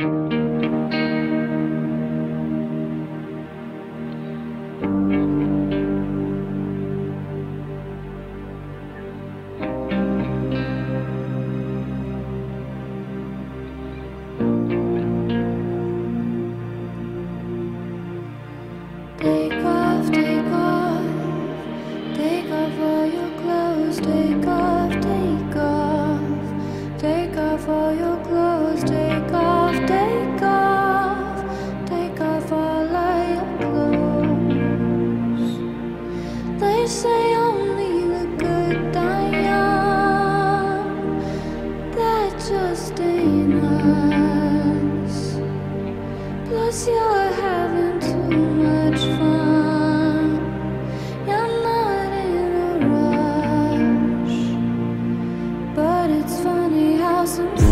Take off, take off, take off all your clothes, take off. It's funny how some